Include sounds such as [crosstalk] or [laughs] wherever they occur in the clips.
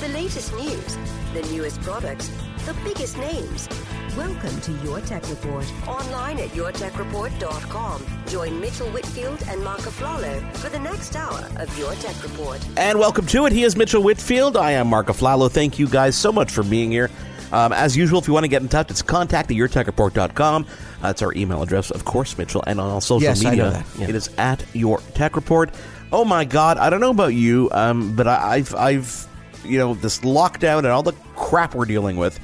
The latest news, the newest products, the biggest names. Welcome to Your Tech Report. Online at yourtechreport.com. Join Mitchell Whitfield and Mark Aflalo for the next hour of Your Tech Report. And welcome to it. He is Mitchell Whitfield. I am Mark Aflalo. Thank you guys so much for being here. Um, as usual, if you want to get in touch, it's contact at yourtechreport.com. That's our email address, of course, Mitchell. And on all social Yes, I media, know that. Yeah. it is at your tech report. Oh my God, I don't know about you, um, but I, I've, I've, you know, this lockdown and all the crap we're dealing with.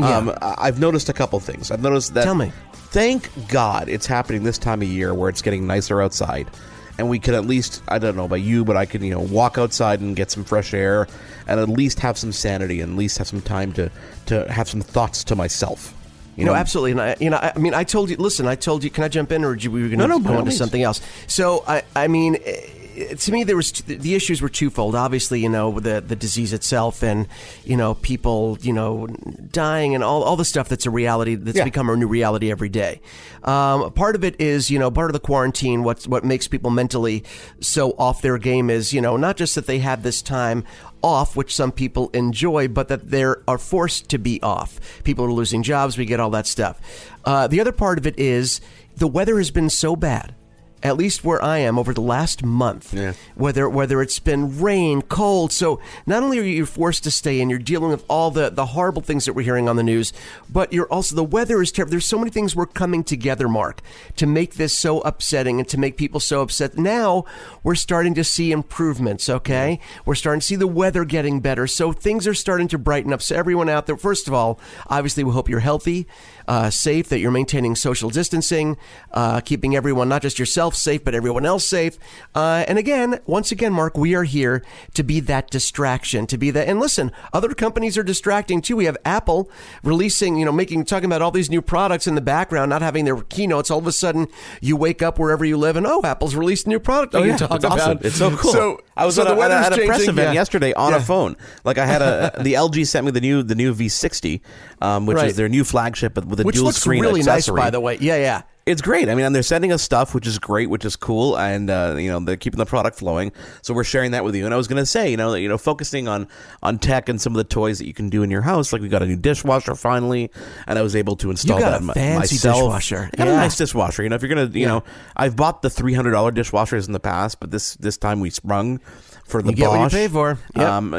Um, Yeah. I- I've noticed a couple things. I've noticed that. Tell me. Thank God it's happening this time of year where it's getting nicer outside. And we could at least, I don't know about you, but I could, you know, walk outside and get some fresh air and at least have some sanity and at least have some time to, to have some thoughts to myself. You no, know, absolutely. And I, you know, I, I mean, I told you. Listen, I told you. Can I jump in, or did we were going to no, by go all on to something else? So, I, I mean, eh, to me, there was the issues were twofold. Obviously, you know, the the disease itself, and you know, people, you know, dying, and all all the stuff that's a reality that's Yeah. become a new reality every day. Um, part of it is, you know, part of the quarantine. What's what makes people mentally so off their game is, you know, not just that they have this time off, which some people enjoy, but that they are forced to be off. People are losing jobs. We get all that stuff. Uh, the other part of it is the weather has been so bad. At least where I am over the last month, Yeah. whether whether it's been rain, cold. So not only are you forced to stay in, you're dealing with all the the horrible things that we're hearing on the news, but you're also the weather is terrible. There's so many things we're coming together, Mark, to make this so upsetting and to make people so upset. Now we're starting to see improvements. Okay, we're starting to see the weather getting better, so things are starting to brighten up. So everyone out there, first of all, obviously we hope you're healthy, uh, safe, that you're maintaining social distancing, uh, keeping everyone, not just yourself safe, but everyone else safe. Uh, and again, once again, Mark, we are here to be that distraction, to be that. And listen, other companies are distracting too. We have Apple releasing, you know, making, talking about all these new products in the background, not having their keynotes. All of a sudden, you wake up wherever you live and, oh, Apple's released a new product. Oh we yeah, talk it's awesome. It's so cool. So, I was so at, the a, at, a, weather's at a press changing, event yeah. yesterday on Yeah. a phone. Like I had a [laughs] the LG sent me the new the new V60, um, which Right. is their new flagship with with a Which dual looks screen really accessory. nice, by the way. Yeah, yeah. It's great. I mean, and they're sending us stuff, which is great, which is cool, and uh, you know they're keeping the product flowing. So we're sharing that with you. And I was going to say, you know, you know, focusing on on tech and some of the toys that you can do in your house. Like we got a new dishwasher finally, and I was able to install that a my- fancy myself. dishwasher. I got a Yeah. nice dishwasher. You know, if you're gonna, you know, I've bought the three hundred dollar dishwashers in the past, but this this time we sprung for the You get what you pay for. Yep. Um,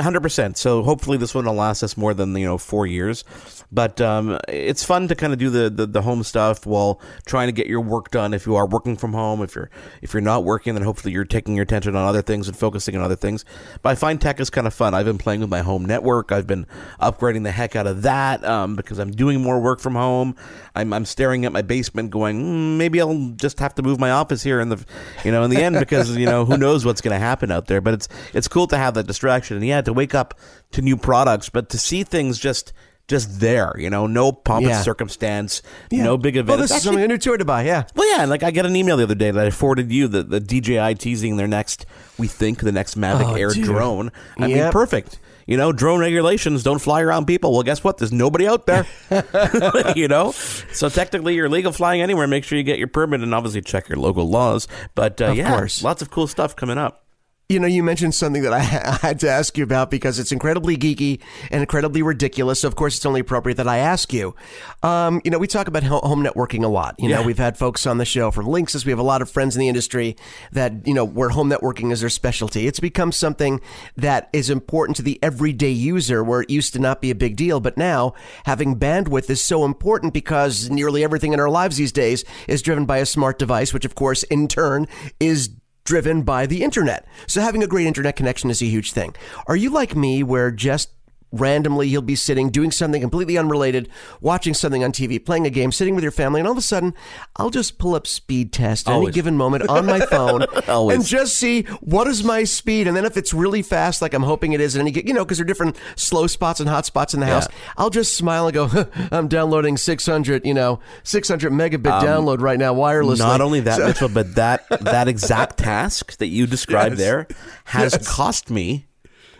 hundred percent. So hopefully this one will last us more than you know four years. But um, it's fun to kind of do the, the the home stuff while trying to get your work done. If you are working from home, if you're if you're not working, then hopefully you're taking your attention on other things and focusing on other things. But I find tech is kind of fun. I've been playing with my home network. I've been upgrading the heck out of that um, because I'm doing more work from home. I'm I'm staring at my basement, going mm, maybe I'll just have to move my office here in the you know in the end because you know who [laughs] knows what's going to happen out there. But it's it's cool to have that distraction and yeah to wake up to new products, but to see things just just there, you know, no pomp Yeah. and circumstance, Yeah. no big event. Well, this It's is something a new toy to buy. Yeah. well, yeah, like I got an email the other day that I forwarded you that the DJI teasing their next, we think the next Mavic Oh, Air dude. drone. I mean, perfect. You know, drone regulations don't fly around people. Well, guess what? There's nobody out there. [laughs] [laughs] you know, so technically you're legal flying anywhere. Make sure you get your permit and obviously check your local laws. But uh, Of yeah, course. lots of cool stuff coming up. You know, you mentioned something that [laughs] I had to ask you about because it's incredibly geeky and incredibly ridiculous. So, of course, it's only appropriate that I ask you. Um, you know, we talk about home networking a lot. You know, Yeah. we've had folks on the show from Linksys. We have a lot of friends in the industry that, you know, where home networking is their specialty. It's become something that is important to the everyday user where it used to not be a big deal. But now having bandwidth is so important because nearly everything in our lives these days is driven by a smart device, which, of course, in turn is driven by the internet. So having a great internet connection is a huge thing. Are you like me where just randomly you'll be sitting doing something completely unrelated, watching something on TV, playing a game, sitting with your family, and all of a sudden I'll just pull up speed test at any given moment on my phone [laughs] and just see what is my speed. And then if it's really fast, like I'm hoping it is, and you know, because there are different slow spots and hot spots in the house, I'll just smile and go, I'm downloading 600, you know, 600 megabit download right now wirelessly. Um, Not only that, So- Mitchell, but that that exact [laughs] task that you described Yes. there has Yes. cost me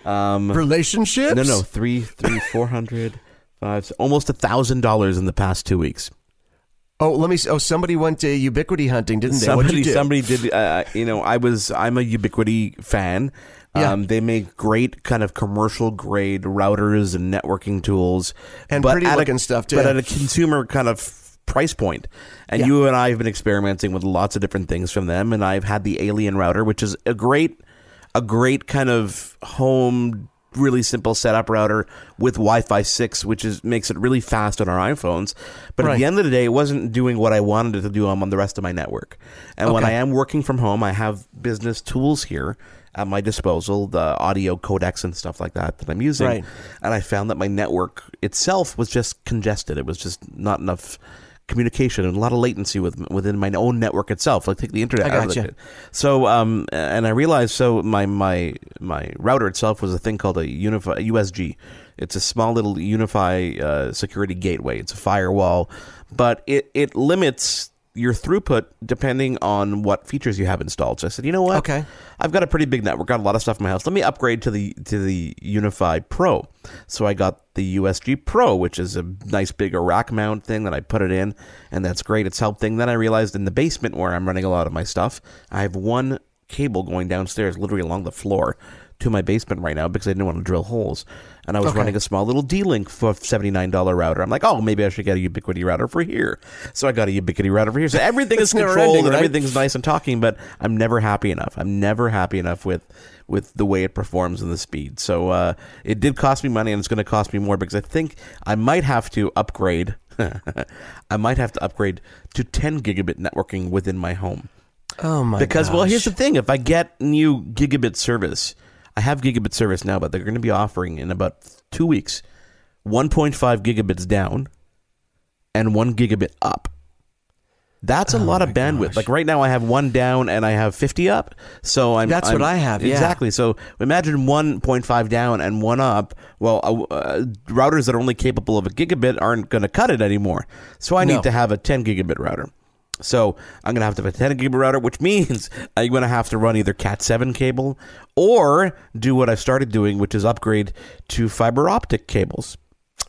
um, relationships. no, no, three, three, [laughs] four hundred, five, almost a thousand dollars in the past two weeks. Oh, let me. Oh, somebody went to Ubiquiti hunting, didn't they? Somebody, somebody did. Uh, you know, I was. I'm a Ubiquiti fan. Yeah. Um, they make great kind of commercial grade routers and networking tools, And but pretty at a- looking stuff, too. But at a consumer kind of price point. And Yeah. you and I have been experimenting with lots of different things from them, and I've had the Alien router, which is a great, a great kind of home. Really simple setup router with Wi-Fi six, which is makes it really fast on our iPhones. But at the end of the day, it wasn't doing what I wanted it to do on, on the rest of my network. And when I am working from home, I have business tools here at my disposal, the audio codecs and stuff like that that I'm using. Right. And I found that my network itself was just congested. It was just not enough communication and a lot of latency with, within my own network itself. Like take the internet I out of it. So, um, and I realized so my my my router itself was a thing called a UniFi USG. It's a small little UniFi uh, security gateway. It's a firewall, but it it limits your throughput depending on what features you have installed. So I said, you know what? Okay. I've got a pretty big network, got a lot of stuff in my house. Let me upgrade to the to the UniFi Pro. So I got the USG Pro, which is a nice bigger rack mount thing that I put it in, and that's great. It's helping. Then I realized in the basement where I'm running a lot of my stuff, I have one cable going downstairs, literally along the floor, to my basement right now because I didn't want to drill holes. And I was Okay. running a small little D-Link for seventy nine dollar router. I'm like, oh, maybe I should get a Ubiquiti router for here. So I got a Ubiquiti router for here. So everything [laughs] is controlled ending, and right? everything's nice and talking, but I'm never happy enough. I'm never happy enough with with the way it performs and the speed. So uh, it did cost me money, and it's going to cost me more because I think I might have to upgrade. [laughs] I might have to upgrade to 10 gigabit networking within my home. Oh my! Because well, here's the thing: if I get new gigabit service, I have gigabit service now, but they're going to be offering in about two weeks, 1.5 gigabits down, and one gigabit up. That's a lot of bandwidth. Oh gosh. Like right now, I have one down and I have 50 up. So I'm. That's what I'm- I have, yeah. Exactly. So imagine 1.5 down and one up. Well, uh, uh, routers that are only capable of a gigabit aren't going to cut it anymore. So I No. need to have a 10 gigabit router. So I'm going to have to have a 10 gigabit router, which means [laughs] I'm going to have to run either Cat 7 cable or do what I've started doing, which is upgrade to fiber optic cables.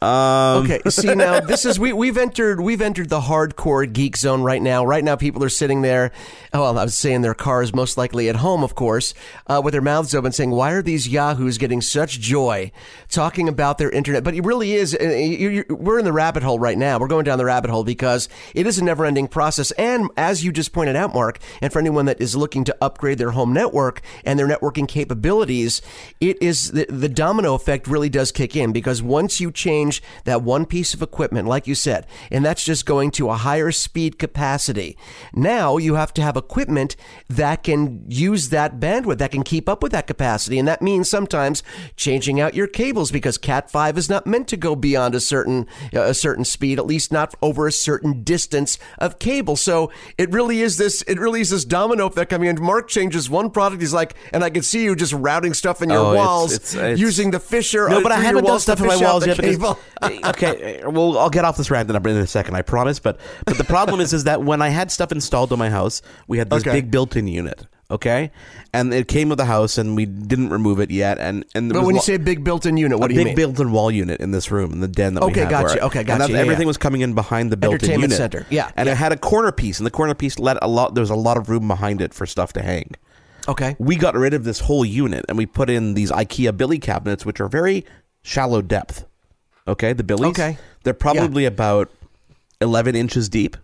Um, Okay, see now [laughs] this is we we've entered we've entered the hardcore geek zone right now. Right now, people are sitting there. Oh, well, I was saying their cars, most likely at home, of course, uh, with their mouths open, saying, "Why are these yahoos getting such joy talking about their internet?" But it really is. uh, you- you- We're in the rabbit hole right now. We're going down the rabbit hole because it is a never-ending process. And as you just pointed out, Mark, and for anyone that is looking to upgrade their home network and their networking capabilities, it is the, the domino effect really does kick in because once you change that one piece of equipment, like you said, and that's just going to a higher speed capacity, now you have to have equipment that can use that bandwidth, that can keep up with that capacity. And that means sometimes changing out your cables because Cat 5 is not meant to go beyond a certain, a certain speed, at least not over a certain distance of cable. So it really is this, it really is this domino effect coming in. Mark changes one product. He's like, and I can see you just routing stuff in your Oh, walls it's- it's- using the Fisher. No, but I haven't done stuff in my walls yet. cable. [laughs] okay, well, I'll get off this rant in a in a second, I promise. But but the problem is, is that when I had stuff installed in my house, we had this Okay. big built-in unit. Okay, and it came with the house, and we didn't remove it yet. And and there But was when you lo- say big built-in unit, what a do you big mean? built-in wall unit in this room in the den that we Okay, have. gotcha. where- Okay, and gotcha. Yeah, everything yeah. was coming in behind the built-in Entertainment unit. center. Yeah, and it had a corner piece, and the corner piece let a lot. There was a lot of room behind it for stuff to hang. Okay. We got rid of this whole unit and we put in these IKEA Billy cabinets, which are very shallow depth. Okay, the Billies. Okay. They're probably about eleven inches deep.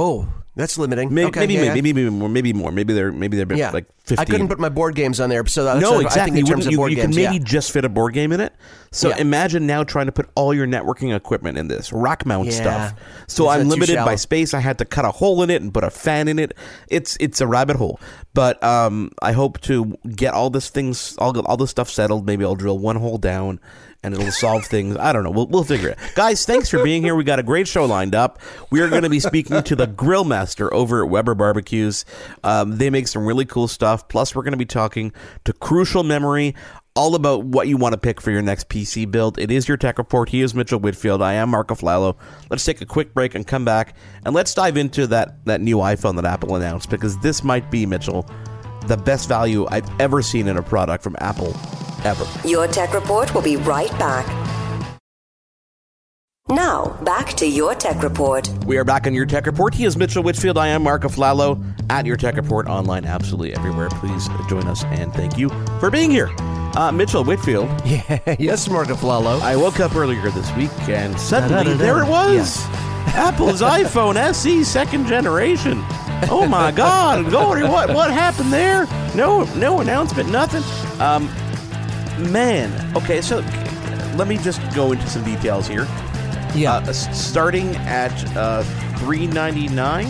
Oh, that's limiting. Maybe, okay, maybe, yeah, maybe, yeah. maybe more. Maybe more. Maybe they're maybe they're Yeah. like fifteen. I couldn't put my board games on there, so that's no, what I exactly. think in You, terms wouldn't- of you, board you games. can maybe yeah. just fit a board game in it. So Yeah. imagine now trying to put all your networking equipment in this rack mount Yeah. stuff. So I'm limited by space. I had to cut a hole in it and put a fan in it. It's it's a rabbit hole. But um, I hope to get all this things, all all this stuff settled. Maybe I'll drill one hole down. And it'll solve things. I don't know. We'll, we'll figure it. Guys, thanks for being here. We got a great show lined up. We are going to be speaking to the grill master over at Weber Barbecues. Um, they make some really cool stuff. Plus, we're going to be talking to Crucial Memory all about what you want to pick for your next PC build. It is your tech report. He is Mitchell Whitfield. I am Mark Aflalo. Let's take a quick break and come back and let's dive into that that new iPhone that Apple announced because this might be Mitchell the best value I've ever seen in a product from Apple ever. Your Tech Report will be right back. Now, back to your Tech Report. We are back on your tech report. He is Mitchell Whitfield. I am Mark Aflalo at your tech report online, absolutely everywhere. Please join us and thank you for being here. Uh, Mitchell Whitfield. [laughs] Yeah, yes, Mark Aflalo. I woke up earlier this week and suddenly Da-da-da-da. there it was. [laughs] Apple's iPhone SE second generation. Oh my God, Goldie, what what happened there? No no announcement, nothing. Um, man, okay, so let me just go into some details here. Yeah, Uh, starting at uh, three ninety nine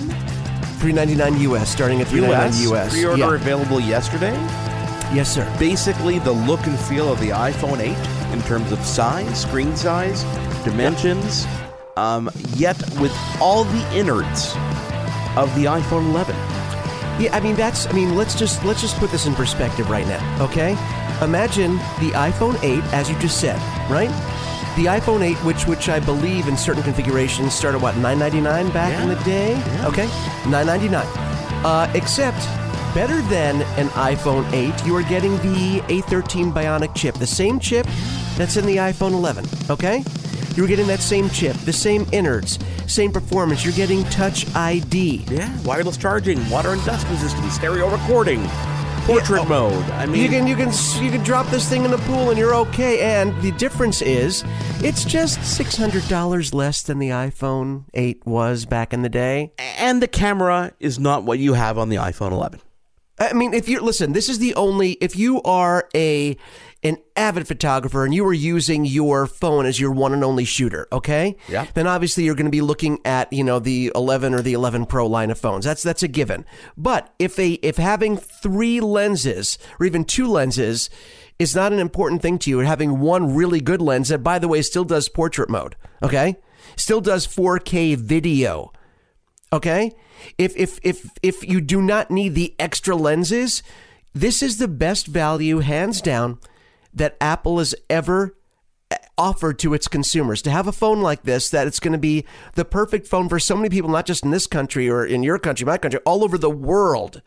three ninety nine US, starting at three ninety nine US. US. Pre-order Yeah. available yesterday. Yes, sir. Basically, the look and feel of the iPhone 8 in terms of size, screen size, dimensions, um, yet with all the innards of the iPhone 11. Yeah, I mean that's. I mean, let's just let's just put this in perspective right now, okay? Imagine the iPhone 8, as you just said, right? The iPhone 8, which which I believe in certain configurations started what 9.99 back in the day. Okay, 9.99. Uh, except better than an iPhone 8, you are getting the A13 Bionic chip, the same chip that's in the iPhone 11. Okay, you're getting that same chip, the same innards, same performance. You're getting Touch ID. Yeah, wireless charging, water and dust resistance, stereo recording, portrait oh, mode. I mean, you can you can you can drop this thing in the pool and you're okay. And the difference is, it's just six hundred dollars less than the iPhone 8 was back in the day. and the camera is not what you have on the iPhone 11. I mean, if you listen, this is the only if you are a an avid photographer and you are using your phone as your one and only shooter, okay? Yeah. Then obviously you're going to be looking at, you know, the 11 or the 11 Pro line of phones. That's that's a given. But if a if having 3 lenses or even two lenses is not an important thing to you, having one really good lens that by the way still does portrait mode, okay? Still does 4K video. Okay? If if if if you do not need the extra lenses, this is the best value hands down that Apple has ever uh, offered to its consumers. To have a phone like this that it's going to be the perfect phone for so many people not just in this country or in your country my country all over the world.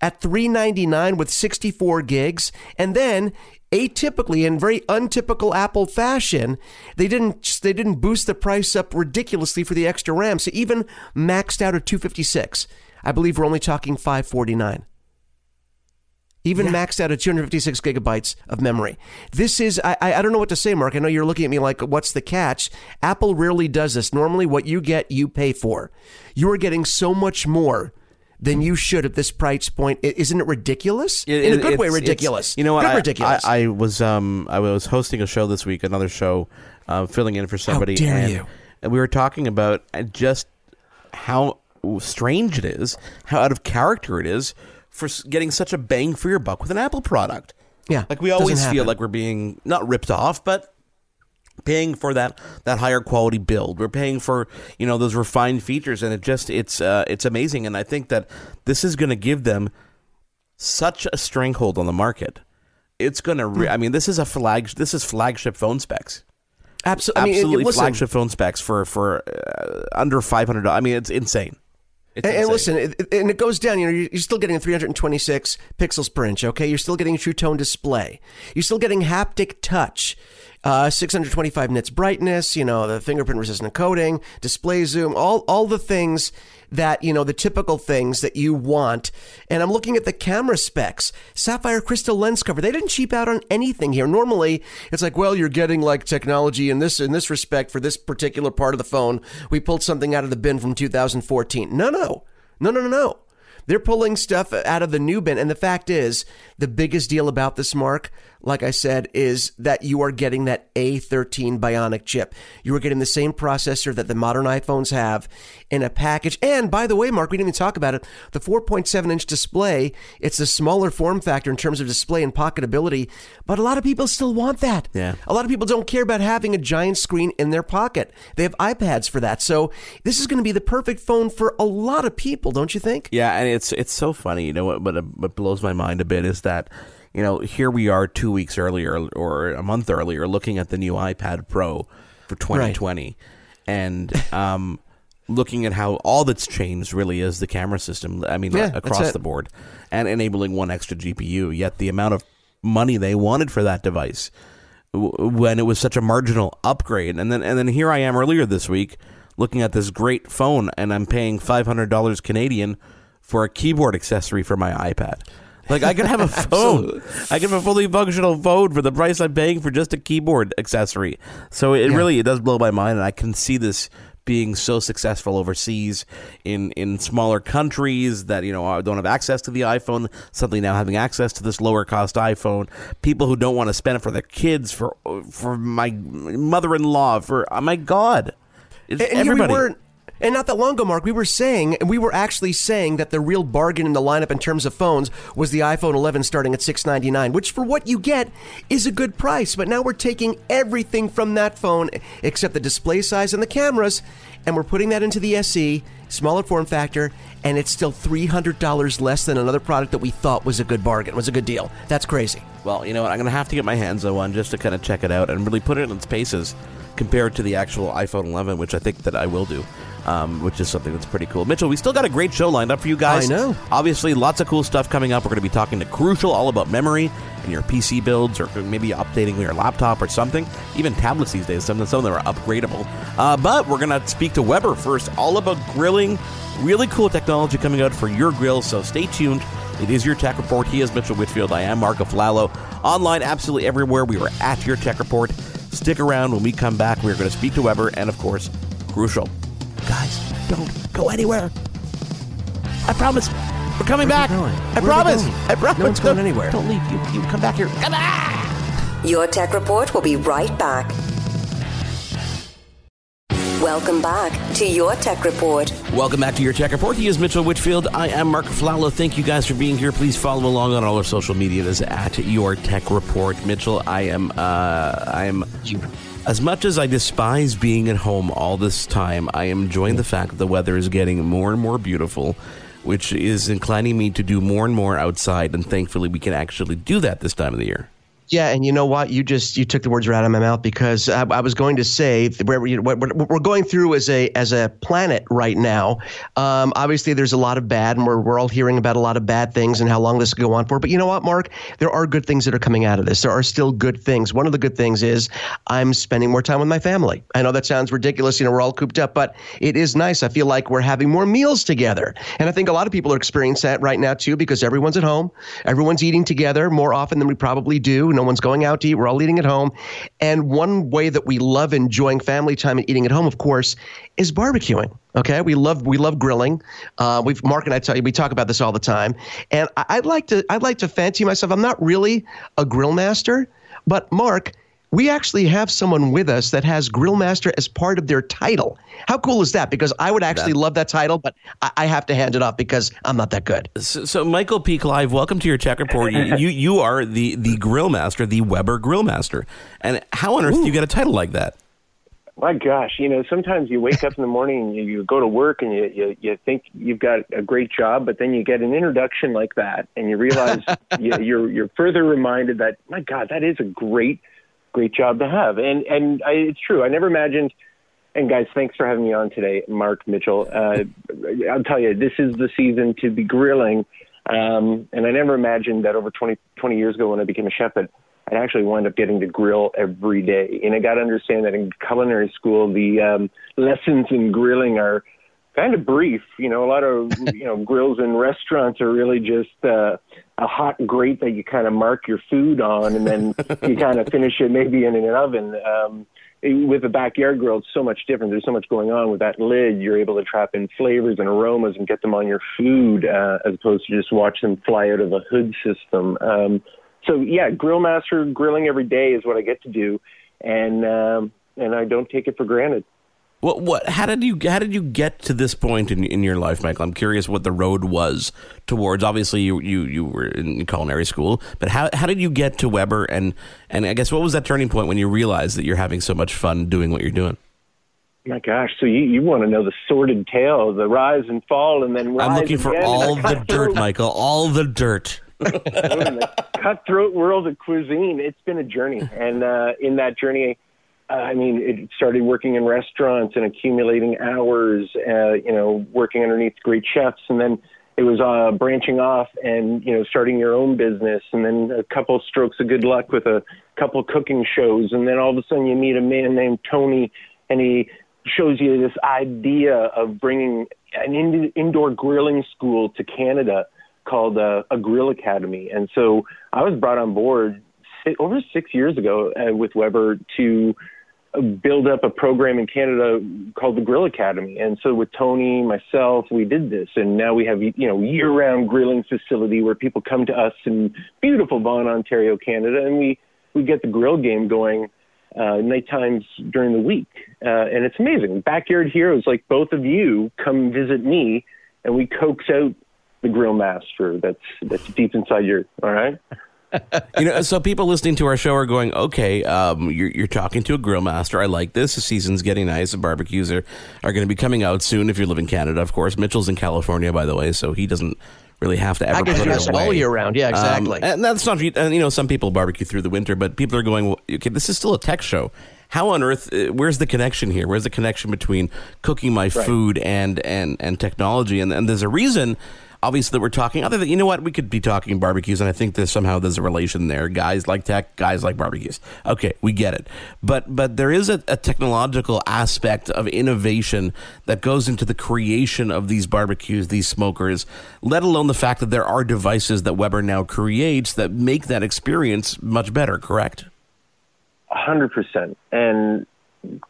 At 399 with 64 gigs and then atypically in very untypical Apple fashion they didn't they didn't boost the price up ridiculously for the extra RAM so even maxed out at 256 I believe we're only talking 549 even maxed out at 256 gigabytes of memory. This is, I, I I don't know what to say, Mark. I know you're looking at me like, what's the catch? Apple rarely does this. Normally, what you get, you pay for. You are getting so much more than you should at this price point. Isn't it ridiculous? It- In a good way, ridiculous. You know what? Good I, ridiculous. I, I was um I was hosting a show this week, another show, uh, filling in for somebody. dare and, you. And we were talking about uh, just how strange it is, how out of character it is for getting such a bang for your buck with an Apple product. Yeah, like we always feel like we're being not ripped off, but paying for that that higher quality build. We're paying for you know those refined features, and it just it's uh, it's amazing. And I think that this is going to give them such a stranglehold on the market. It's going to. Re- I mean, this is a flag. This is flagship phone specs. Absolutely, I mean, Absolutely listen, flagship phone specs for for uh, under five hundred. I mean, it's insane. It's And, and listen, it, and it goes down. You know, you're, you're still getting 326 pixels per inch. Okay, you're still getting True Tone display. You're still getting haptic touch. Uh, 625 nits brightness, you know, the fingerprint resistant coating, display zoom, all all the things that, you know, the typical things that you want. And I'm looking at the camera specs. Sapphire crystal lens cover. They didn't cheap out on anything here. Normally, it's like, well, you're getting like technology in this in this respect for this particular part of the phone. We pulled something out of the bin from 2014. No, no. No, no, no, no. They're pulling stuff out of the new bin. And the fact is, the biggest deal about this mark, like I said, is that you are getting that A13 Bionic chip. You are getting the same processor that the modern iPhones have in a package. And by the way, Mark, we didn't even talk about it. The 4.7 inch display, it's a smaller form factor in terms of display and pocketability, but a lot of people still want that. Yeah. A lot of people don't care about having a giant screen in their pocket. They have iPads for that. So this is going to be the perfect phone for a lot of people, don't you think? Yeah, and it's it's so funny. You know what? What, what blows my mind a bit is that you know here we are two weeks earlier or a month earlier looking at the new iPad Pro for 2020, right. and um, looking at how all that's changed really is the camera system. I mean, yeah, across the board, and enabling one extra GPU. Yet the amount of money they wanted for that device when it was such a marginal upgrade, and then and then here I am earlier this week looking at this great phone, and I'm paying five hundred dollars Canadian for a keyboard accessory for my iPad. Like I could have a [laughs] phone. I could have a fully functional phone for the price I'm paying for just a keyboard accessory. So it yeah. really it does blow my mind, and I can see this being so successful overseas in in smaller countries that you know don't have access to the iPhone. Suddenly now having access to this lower cost iPhone. People who don't want to spend it for their kids, for for my mother in law, for oh my God, it's and everybody. We weren't and not that long ago, Mark, we were saying, and we were actually saying that the real bargain in the lineup in terms of phones was the iPhone 11 starting at 699, which for what you get is a good price. But now we're taking everything from that phone except the display size and the cameras, and we're putting that into the SE, smaller form factor, and it's still $300 less than another product that we thought was a good bargain, was a good deal. That's crazy. Well, you know what? I'm going to have to get my hands on one just to kind of check it out and really put it in its paces compared to the actual iPhone 11, which I think that I will do um, which is something that's pretty cool. Mitchell, we still got a great show lined up for you guys. I know. Obviously, lots of cool stuff coming up. We're going to be talking to Crucial all about memory and your PC builds, or maybe updating your laptop or something. Even tablets these days, some, some of them are upgradable. Uh, but we're going to speak to Weber first, all about grilling. Really cool technology coming out for your grill, so stay tuned. It is your tech report. He is Mitchell Whitfield. I am Mark Aflalo. Online, absolutely everywhere. We are at your tech report. Stick around when we come back. We're going to speak to Weber and, of course, Crucial. Guys, don't go anywhere. I promise. We're coming Where back. I Where promise. I promise. No one's going anywhere. Don't leave. You, you come back here. Come back. Your Tech Report will be right back. Welcome back to Your Tech Report. Welcome back to Your Tech Report. He is Mitchell Whitfield. I am Mark Aflalo. Thank you guys for being here. Please follow along on all our social media. It is at Your Tech Report. Mitchell, I am, uh, I am as much as I despise being at home all this time, I am enjoying the fact that the weather is getting more and more beautiful, which is inclining me to do more and more outside. And thankfully, we can actually do that this time of the year. Yeah, and you know what? You just you took the words right out of my mouth because I, I was going to say where you know, what we're going through as a as a planet right now. Um, obviously, there's a lot of bad, and we're we're all hearing about a lot of bad things and how long this could go on for. But you know what, Mark? There are good things that are coming out of this. There are still good things. One of the good things is I'm spending more time with my family. I know that sounds ridiculous. You know, we're all cooped up, but it is nice. I feel like we're having more meals together, and I think a lot of people are experiencing that right now too because everyone's at home, everyone's eating together more often than we probably do no one's going out to eat. We're all eating at home. And one way that we love enjoying family time and eating at home, of course, is barbecuing. Okay, we love we love grilling. Uh, we've Mark and I tell you we talk about this all the time. And I, would like to I'd like to fancy myself. I'm not really a grill master, but Mark we actually have someone with us that has Grillmaster as part of their title. How cool is that? Because I would actually that, love that title, but I, I, have to hand it off because I'm not that good. So, so Michael P. Clive, welcome to your tech report. you, you, you are the the Grill Master, the Weber Grillmaster, and how on earth Ooh. do you get a title like that? My gosh, you know, sometimes you wake up in the morning and you, you go to work and you, you you think you've got a great job, but then you get an introduction like that, and you realize [laughs] you, you're you're further reminded that my God, that is a great great job to have. And and I, it's true. I never imagined. And guys, thanks for having me on today, Mark Mitchell. Uh, I'll tell you, this is the season to be grilling. Um, and I never imagined that over 20, 20 years ago when I became a chef that I actually wound up getting to grill every day. And I got to understand that in culinary school, the um, lessons in grilling are kind of brief. You know, a lot of [laughs] you know grills in restaurants are really just uh, a hot grate that you kind of mark your food on, and then you [laughs] kind of finish it maybe in an oven. Um, with a backyard grill, it's so much different. There's so much going on with that lid. You're able to trap in flavors and aromas and get them on your food, uh, as opposed to just watch them fly out of a hood system. Um, so yeah, grill master grilling every day is what I get to do, and um, and I don't take it for granted. What what? How did you how did you get to this point in in your life, Michael? I'm curious what the road was towards. Obviously, you you you were in culinary school, but how how did you get to Weber? And and I guess what was that turning point when you realized that you're having so much fun doing what you're doing? My gosh, so you, you want to know the sordid tale, the rise and fall, and then I'm looking for all the dirt, Michael, all the dirt. [laughs] the cutthroat world of cuisine. It's been a journey, and uh, in that journey, I mean, it started working in restaurants and accumulating hours. Uh, you know, working underneath great chefs, and then it was uh, branching off and you know starting your own business, and then a couple strokes of good luck with a couple cooking shows, and then all of a sudden you meet a man named Tony, and he shows you this idea of bringing an in- indoor grilling school to Canada called uh, a Grill Academy. And so I was brought on board over six years ago uh, with Weber to uh, build up a program in Canada called the Grill Academy. And so with Tony, myself, we did this, and now we have you know year-round grilling facility where people come to us in beautiful Vaughan, Ontario, Canada, and we we get the grill game going uh, night times during the week, uh, and it's amazing. Backyard heroes like both of you come visit me, and we coax out the grill master that's that's deep inside your. All right. [laughs] you know, so people listening to our show are going, okay, um, you're, you're talking to a grill master. I like this. The season's getting nice. The barbecues are, are going to be coming out soon if you live in Canada, of course. Mitchell's in California, by the way, so he doesn't really have to ever I put it away. all year round. Yeah, exactly. Um, and that's not, and you know, some people barbecue through the winter, but people are going, well, okay, this is still a tech show. How on earth? Uh, where's the connection here? Where's the connection between cooking my right. food and and and technology? And and there's a reason obviously that we're talking other than you know what we could be talking barbecues and i think there's somehow there's a relation there. Guys like tech guys like barbecues. Okay we get it. But but there is a, a technological aspect of innovation that goes into the creation of these barbecues these smokers let alone the fact that there are devices that weber now creates that make that experience much better correct? 100% and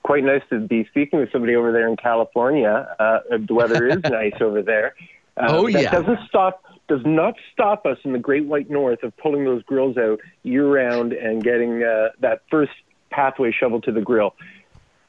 quite nice to be speaking with somebody over there in California. Uh, the weather is [laughs] nice over there. Uh, oh that yeah. doesn't stop does not stop us in the Great White North of pulling those grills out year round and getting uh, that first pathway shovel to the grill.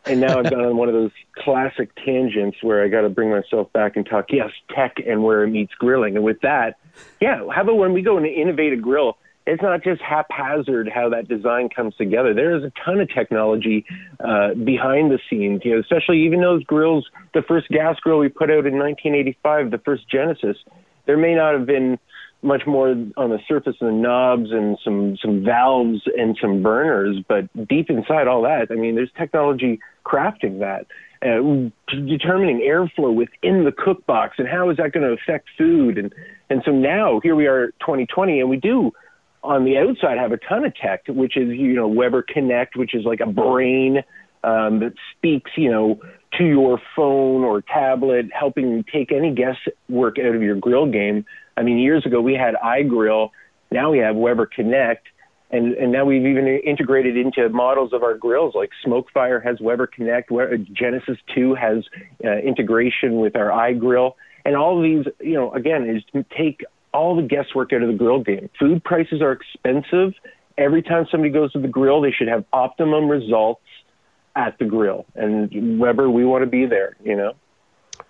And now I've gone on one of those classic tangents where I got to bring myself back and talk, yes, tech and where it meets grilling. And with that, yeah, how about when we go and innovate a grill? It's not just haphazard how that design comes together. There is a ton of technology uh, behind the scenes, you know, especially even those grills, the first gas grill we put out in 1985, the first Genesis, there may not have been much more on the surface of the knobs and some, some valves and some burners, but deep inside all that, I mean, there's technology crafting that. Uh, determining airflow within the cook box and how is that going to affect food and and so now here we are 2020 and we do on the outside have a ton of tech, which is you know Weber Connect, which is like a brain um, that speaks you know to your phone or tablet, helping you take any guesswork out of your grill game. I mean, years ago we had iGrill, now we have Weber Connect, and and now we've even integrated into models of our grills like Smokefire has Weber Connect, Genesis 2 has uh, integration with our iGrill. And all of these, you know, again, is to take all the guesswork out of the grill game. Food prices are expensive. Every time somebody goes to the grill, they should have optimum results at the grill. And Weber, we want to be there, you know?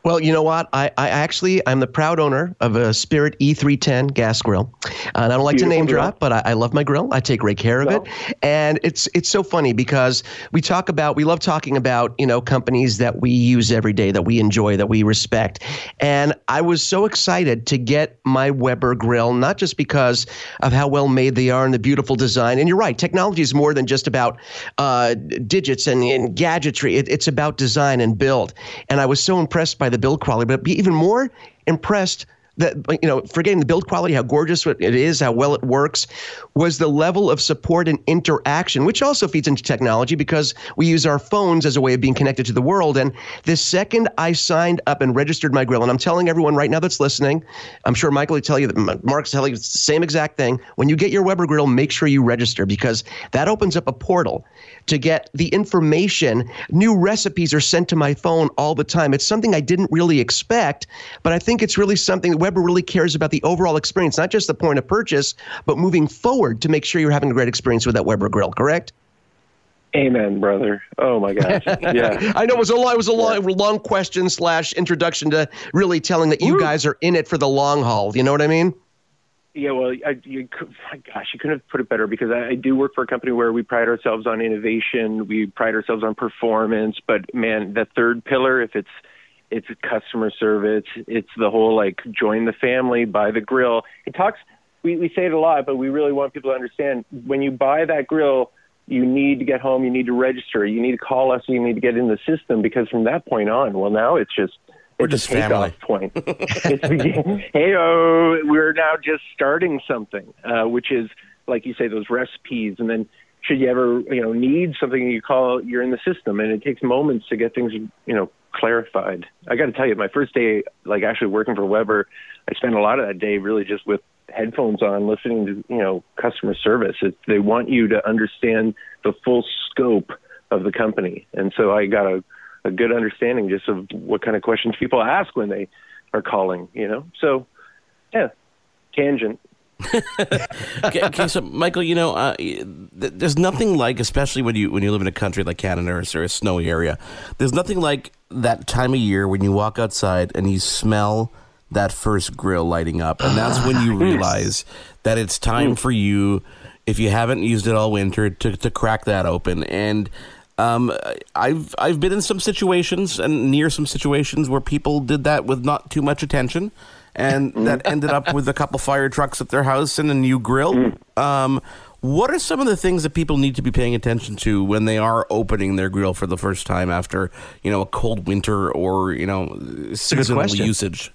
Well, you know what? I, I actually I'm the proud owner of a Spirit E310 gas grill, and I don't like Beautiful to name grill. drop, but I, I, love my grill. I take great care of it, and it's it's so funny because we talk about we love talking about you know companies that we use every day that we enjoy that we respect, and I was so excited to get my Weber grill not just because of how well made they are and the beautiful design. And you're right, technology is more than just about uh, digits and, and gadgetry. It, it's about design and build, and I was so impressed by the build quality, but be even more impressed that you know, forgetting the build quality, how gorgeous it is, how well it works, was the level of support and interaction, which also feeds into technology because we use our phones as a way of being connected to the world. And the second I signed up and registered my grill, and I'm telling everyone right now that's listening, I'm sure Michael will tell you that Mark's telling you the same exact thing. When you get your Weber grill, make sure you register because that opens up a portal to get the information. New recipes are sent to my phone all the time. It's something I didn't really expect, but I think it's really something that Weber really cares about the overall experience, not just the point of purchase, but moving forward to make sure you're having a great experience with that Weber grill, correct? Amen, brother. Oh my gosh. [laughs] Yeah. I know it was a long, it was a long, long question slash introduction to really telling that you guys are in it for the long haul. You know what I mean? Yeah, well, I, you, my gosh, you couldn't have put it better because I, I do work for a company where we pride ourselves on innovation, we pride ourselves on performance. But man, the third pillar, if it's it's customer service, it's the whole like join the family, buy the grill. It talks. We we say it a lot, but we really want people to understand when you buy that grill, you need to get home, you need to register, you need to call us, you need to get in the system because from that point on, well, now it's just we're just family. point. [laughs] hey, oh, we're now just starting something, uh, which is like you say, those recipes, and then should you ever, you know, need something, you call you're in the system, and it takes moments to get things, you know, clarified. I got to tell you, my first day, like actually working for Weber, I spent a lot of that day really just with headphones on, listening to, you know, customer service. It's, they want you to understand the full scope of the company, and so I got a a good understanding just of what kind of questions people ask when they are calling, you know? So, yeah, tangent. [laughs] okay, so Michael, you know, uh, there's nothing like, especially when you when you live in a country like Canada or a snowy area, there's nothing like that time of year when you walk outside and you smell that first grill lighting up, and that's when you [sighs] realize that it's time for you, if you haven't used it all winter, to to crack that open and um, I've I've been in some situations and near some situations where people did that with not too much attention, and mm. that ended up with a couple fire trucks at their house and a new grill. Mm. Um, what are some of the things that people need to be paying attention to when they are opening their grill for the first time after you know a cold winter or you know seasonal usage?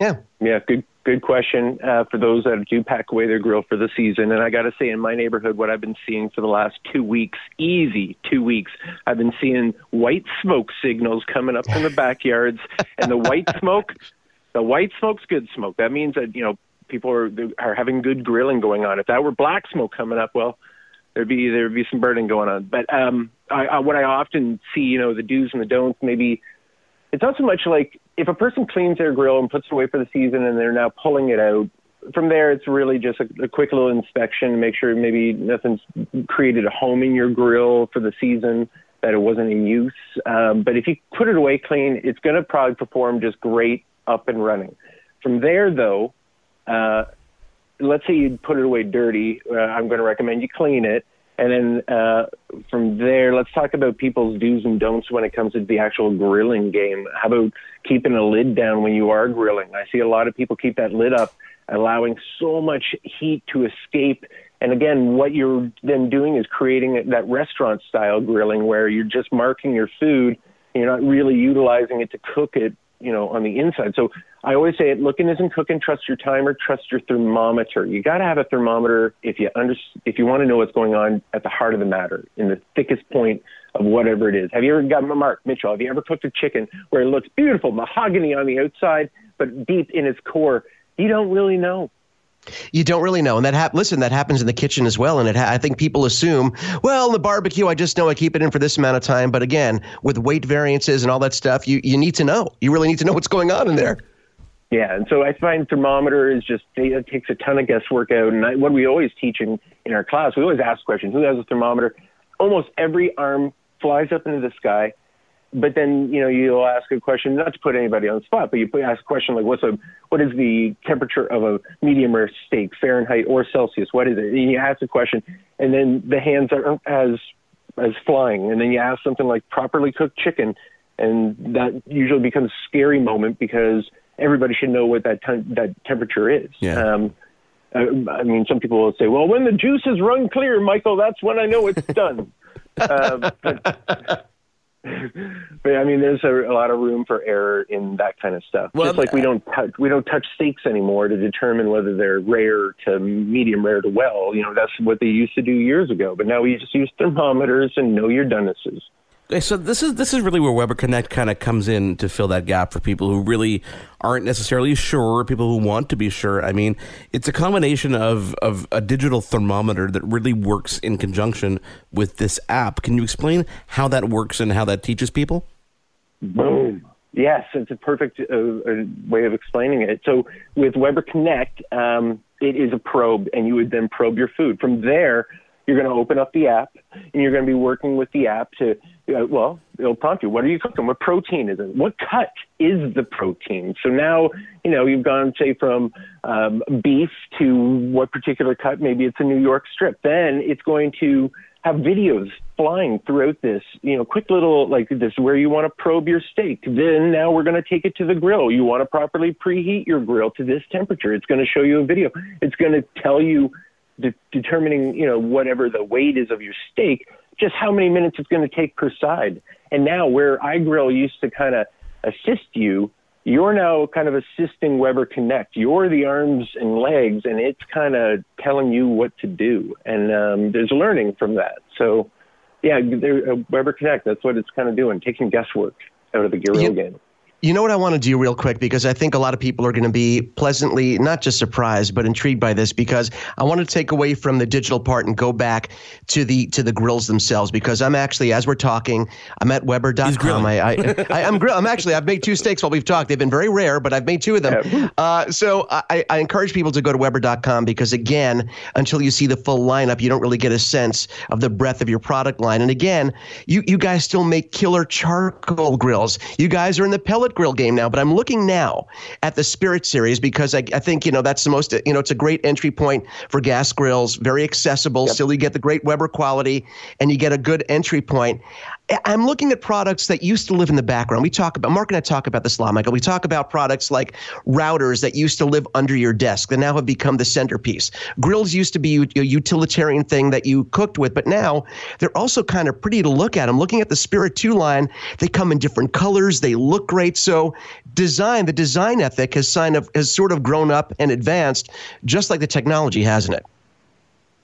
Yeah, yeah, good good question uh, for those that do pack away their grill for the season. And I got to say, in my neighborhood, what I've been seeing for the last two weeks, easy two weeks, I've been seeing white smoke signals coming up from the backyards, [laughs] and the white smoke, the white smoke's good smoke. That means that you know people are are having good grilling going on. If that were black smoke coming up, well, there'd be there'd be some burning going on. But um, I, I, what I often see, you know, the do's and the don'ts, maybe it's not so much like if a person cleans their grill and puts it away for the season and they're now pulling it out, from there it's really just a, a quick little inspection, to make sure maybe nothing's created a home in your grill for the season, that it wasn't in use. Um, but if you put it away clean, it's going to probably perform just great up and running. From there, though, uh, let's say you put it away dirty, uh, I'm going to recommend you clean it and then uh, from there, let's talk about people's do's and don'ts when it comes to the actual grilling game. How about keeping a lid down when you are grilling? I see a lot of people keep that lid up, allowing so much heat to escape. And again, what you're then doing is creating that restaurant style grilling where you're just marking your food. You're not really utilizing it to cook it, you know, on the inside. So I always say it. Looking isn't cooking. Trust your timer. Trust your thermometer. You got to have a thermometer if you under if you want to know what's going on at the heart of the matter, in the thickest point of whatever it is. Have you ever got Mark Mitchell? Have you ever cooked a chicken where it looks beautiful, mahogany on the outside, but deep in its core, you don't really know. You don't really know, and that hap- listen, that happens in the kitchen as well. And it ha- I think people assume, well, the barbecue, I just know I keep it in for this amount of time. But again, with weight variances and all that stuff, you you need to know. You really need to know what's going on in there. Yeah, and so I find thermometer is just it takes a ton of guesswork out. And I, what we always teach in in our class, we always ask questions: Who has a thermometer? Almost every arm flies up into the sky. But then you know you'll ask a question, not to put anybody on the spot, but you ask a question like, "What's a what is the temperature of a medium rare steak, Fahrenheit or Celsius? What is it?" And you ask the question, and then the hands are as as flying, and then you ask something like properly cooked chicken, and that usually becomes a scary moment because everybody should know what that te- that temperature is. Yeah. Um, I, I mean, some people will say, "Well, when the juices run clear, Michael, that's when I know it's done." [laughs] uh, but, [laughs] but I mean, there's a, a, lot of room for error in that kind of stuff. Well, Just like we don't touch, we don't touch steaks anymore to determine whether they're rare to medium rare to well. You know, that's what they used to do years ago. But now we just use thermometers and know your donuses. Okay, so this is this is really where Weber Connect kind of comes in to fill that gap for people who really aren't necessarily sure, people who want to be sure. I mean, it's a combination of of a digital thermometer that really works in conjunction with this app. Can you explain how that works and how that teaches people? Boom. Yes, it's a perfect uh, uh way of explaining it. So with Weber Connect, um, it is a probe, and you would then probe your food. From there, you're going to open up the app, and you're going to be working with the app to uh, well, it'll prompt you. What are you cooking? What protein is it? What cut is the protein? So now, you know, you've gone, say, from um, beef to what particular cut? Maybe it's a New York strip. Then it's going to have videos flying throughout this, you know, quick little, like this where you want to probe your steak. Then now we're going to take it to the grill. You want to properly preheat your grill to this temperature. It's going to show you a video. It's going to tell you, de- determining, you know, whatever the weight is of your steak just how many minutes it's going to take per side. And now, where iGrill used to kind of assist you, you're now kind of assisting Weber Connect. You're the arms and legs, and it's kind of telling you what to do. And um, there's learning from that. So, yeah, uh, Weber Connect, that's what it's kind of doing, taking guesswork out of the grill game. You know what I want to do real quick because I think a lot of people are going to be pleasantly not just surprised but intrigued by this because I want to take away from the digital part and go back to the to the grills themselves because I'm actually as we're talking I'm at Weber.com. I, I, [laughs] I am grill. I'm actually I've made two steaks while we've talked. They've been very rare, but I've made two of them. Uh, so I, I encourage people to go to Weber.com because again, until you see the full lineup, you don't really get a sense of the breadth of your product line. And again, you you guys still make killer charcoal grills. You guys are in the pellet grill game now, but I'm looking now at the Spirit series because I, I think, you know, that's the most, you know, it's a great entry point for gas grills, very accessible. Yep. Still, you get the great Weber quality and you get a good entry point. I'm looking at products that used to live in the background. We talk about, Mark and I talk about this a lot, Michael. We talk about products like routers that used to live under your desk that now have become the centerpiece. Grills used to be a utilitarian thing that you cooked with, but now they're also kind of pretty to look at. I'm looking at the Spirit 2 line. They come in different colors. They look great. So design, the design ethic has, sign of, has sort of grown up and advanced just like the technology, hasn't it?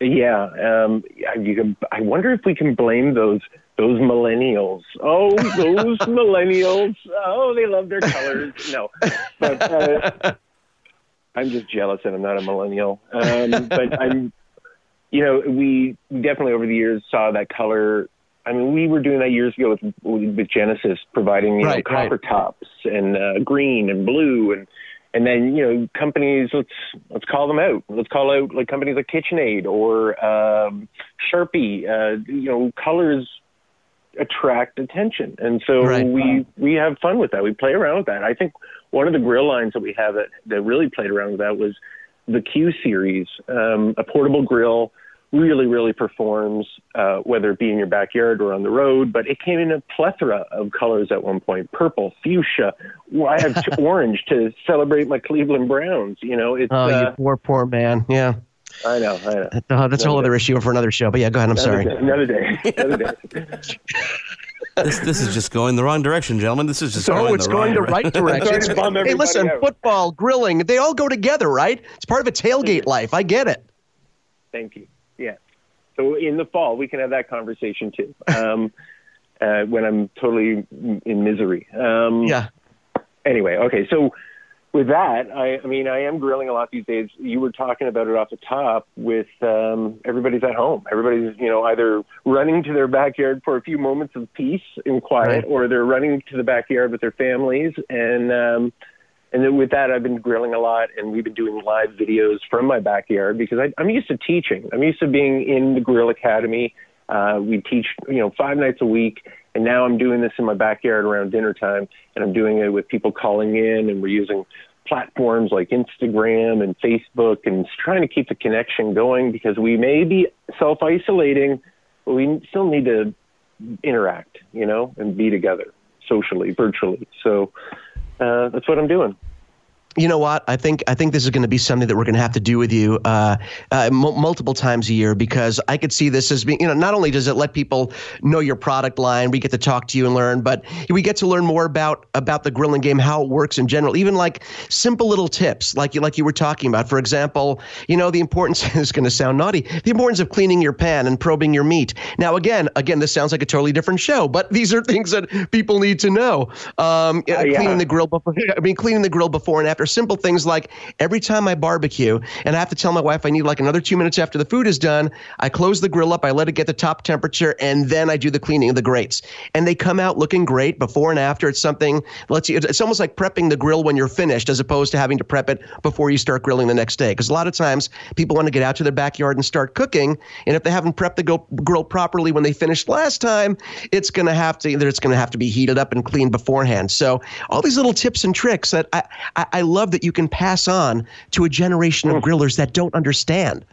Yeah. Um, can, I wonder if we can blame those – those millennials. Oh, those [laughs] millennials. Oh, they love their colors. No, but uh, [laughs] I'm just jealous that I'm not a millennial. Um, but I'm, you know, we definitely over the years saw that color. I mean, we were doing that years ago with with Genesis, providing you right, know copper right. tops and uh, green and blue and and then you know companies let's let's call them out let's call out like companies like KitchenAid or um, Sharpie uh, you know colors attract attention. And so right. we we have fun with that. We play around with that. I think one of the grill lines that we have that, that really played around with that was the Q series, um, a portable grill. Really, really performs, uh, whether it be in your backyard or on the road. But it came in a plethora of colors at one point: purple, fuchsia. Well, I have [laughs] orange to celebrate my Cleveland Browns. You know, it's oh, uh, you poor, poor man. Yeah. I know, I know. Uh, that's a whole other issue for another show. But yeah, go ahead. I'm another sorry. Day, another day. Another day. [laughs] this this is just going the wrong direction, gentlemen. This is just so going it's the going the right direction. hey, listen, out. football, grilling, they all go together, right? It's part of a tailgate life. I get it. Thank you. Yeah. So in the fall, we can have that conversation too. Um, [laughs] uh, when I'm totally in misery. Um, yeah. Anyway, okay. So with that, I, I mean, I am grilling a lot these days. You were talking about it off the top with um, everybody's at home. Everybody's, you know, either running to their backyard for a few moments of peace and quiet, right. or they're running to the backyard with their families. And um, and then with that, I've been grilling a lot, and we've been doing live videos from my backyard because I, I'm used to teaching. I'm used to being in the Grill Academy. Uh, we teach, you know, five nights a week and now I'm doing this in my backyard around dinner time, and I'm doing it with people calling in, and we're using platforms like Instagram and Facebook, and trying to keep the connection going because we may be self isolating, but we still need to interact, you know, and be together socially, virtually. So uh, that's what I'm doing. You know what? I think I think this is going to be something that we're going to have to do with you uh, uh, m- multiple times a year because I could see this as being, you know, not only does it let people know your product line, we get to talk to you and learn, but we get to learn more about about the grilling game, how it works in general, even like simple little tips, like you like you were talking about. For example, you know, the importance [laughs] is going to sound naughty, the importance of cleaning your pan and probing your meat. Now, again, again, this sounds like a totally different show, but these are things that people need to know. Um, Uh, yeah. Cleaning the grill before, I mean, cleaning the grill before and after. Simple things like every time I barbecue, and I have to tell my wife I need like another two minutes after the food is done. I close the grill up, I let it get the top temperature, and then I do the cleaning of the grates. And they come out looking great before and after. It's something lets you. It's almost like prepping the grill when you're finished, as opposed to having to prep it before you start grilling the next day. Because a lot of times people want to get out to their backyard and start cooking, and if they haven't prepped the grill properly when they finished last time, it's going to have to either it's going to have to be heated up and cleaned beforehand. So all these little tips and tricks that I, I, I love that you can pass on to a generation of grillers that don't understand.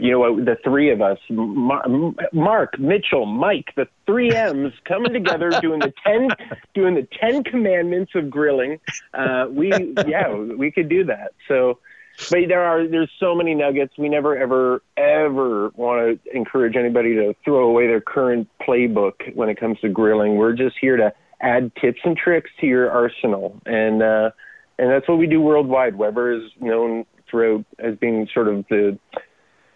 you know what the three of us mark mitchell mike the three m's coming together [laughs] doing the 10 doing the 10 commandments of grilling. Uh, we yeah we could do that. So but there are there's so many nuggets. We never ever ever want to encourage anybody to throw away their current playbook when it comes to grilling. We're just here to add tips and tricks to your arsenal. And uh and that's what we do worldwide weber is known throughout as being sort of the